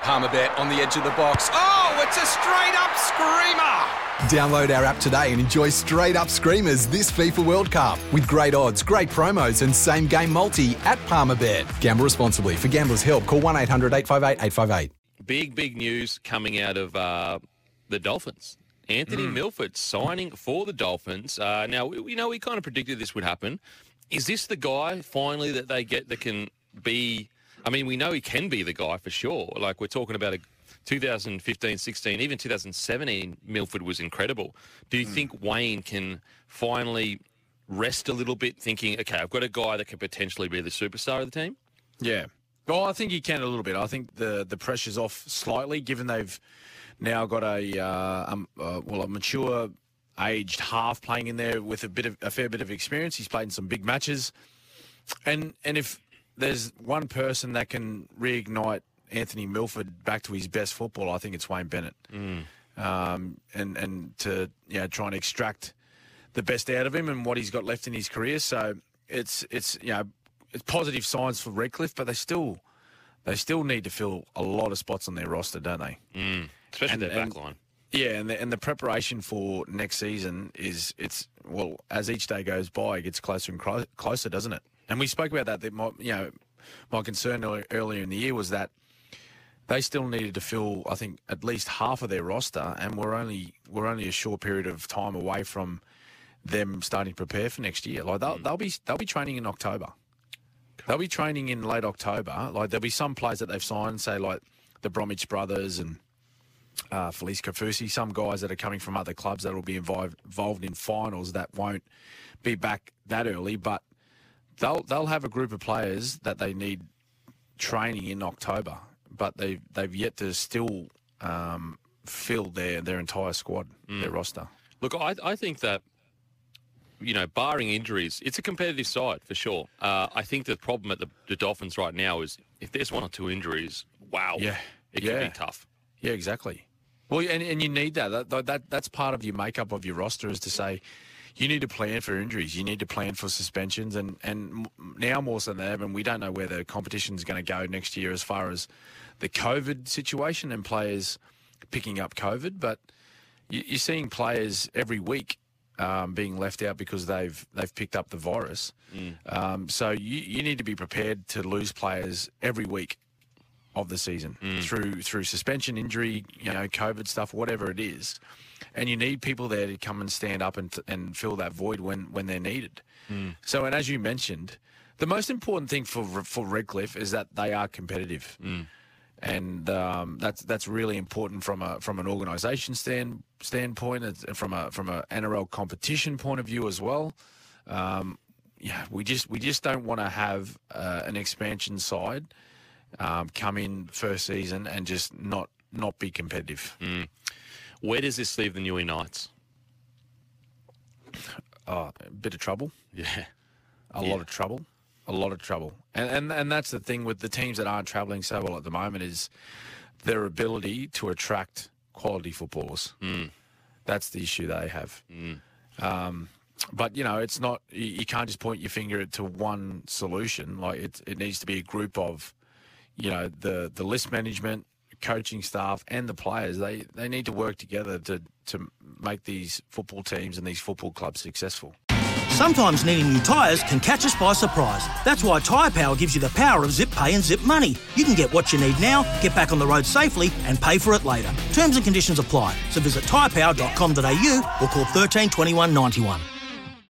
Palmerbet on the edge of the box. Oh, it's a straight up screamer! Download our app today and enjoy straight up screamers this FIFA World Cup with great odds, great promos, and same game multi at Palmerbet. Gamble responsibly. For gamblers' help, call 1 800 858 858. Big, big news coming out of uh, the Dolphins. Anthony Milford signing for the Dolphins. Uh, now, you know, we kind of predicted this would happen. Is this the guy finally that they get that can be? I mean, we know he can be the guy for sure. Like we're talking about a 2015, 16, even 2017, Milford was incredible. Do you think Wayne can finally rest a little bit, thinking, okay, I've got a guy that could potentially be the superstar of the team? Yeah. Well, I think he can a little bit. I think the the pressure's off slightly, given they've now got a uh, um, uh, well a mature, aged half playing in there with a bit of a fair bit of experience. He's played in some big matches, and and if there's one person that can reignite Anthony Milford back to his best football, I think it's Wayne Bennett. Um, and and to you know, try and extract the best out of him and what he's got left in his career. So it's it's you know it's positive signs for Redcliffe, but they still they still need to fill a lot of spots on their roster, don't they? Especially And- their and- back line. Yeah, and the, and the preparation for next season is it's well as each day goes by, it gets closer and clo- closer, doesn't it? And we spoke about that. That my, you know, my concern earlier, in the year was that they still needed to fill, I think, at least half of their roster, and we're only we're only a short period of time away from them starting to prepare for next year. Like they'll, they'll be they'll be training in October. They'll be training in late October. Like there'll be some players that they've signed, say like the Bromwich brothers and uh, Felise Kaufusi, some guys that are coming from other clubs that will be involved involved in finals that won't be back that early, but they'll they'll have a group of players that they need training in October, but they they've yet to still um, fill their their entire squad, their roster. Look, I, I think that, you know, barring injuries, it's a competitive side for sure. Uh, I think the problem at the, the Dolphins right now is if there's one or two injuries, wow, Yeah. it Yeah. could be tough. Yeah, exactly. Well, and, and you need that. That, that. That's part of your makeup of your roster is to say you need to plan for injuries. You need to plan for suspensions. And, and now more so than ever, and we don't know where the competition is going to go next year as far as the COVID situation and players picking up COVID. But you, you're seeing players every week um, being left out because they've they've picked up the virus. Um, so you, you need to be prepared to lose players every week of the season through through suspension, injury, you know, COVID stuff, whatever it is, and you need people there to come and stand up and and fill that void when when they're needed. So, and as you mentioned, the most important thing for for Redcliffe is that they are competitive, and um, that's that's really important from a from an organisation stand standpoint, and from a from a NRL competition point of view as well. Um, yeah, we just we just don't want to have uh, an expansion side um, come in first season and just not not be competitive. Where does this leave the Newey Knights? Oh, a bit of trouble, Yeah. a lot of trouble, a lot of trouble, and and and that's the thing with the teams that aren't travelling so well at the moment is their ability to attract quality footballers. That's the issue they have. Um, but you know, it's not. You, you can't just point your finger to one solution. Like it, it needs to be a group of, you know, the the list management, coaching staff, and the players. They they need to work together to to make these football teams and these football clubs successful. Sometimes needing new tyres can catch us by surprise. That's why Tyre Power gives you the power of zip pay and zip money. You can get what you need now, get back on the road safely, and pay for it later. Terms and conditions apply. So visit tyrepower.com.au or call 13 21 91.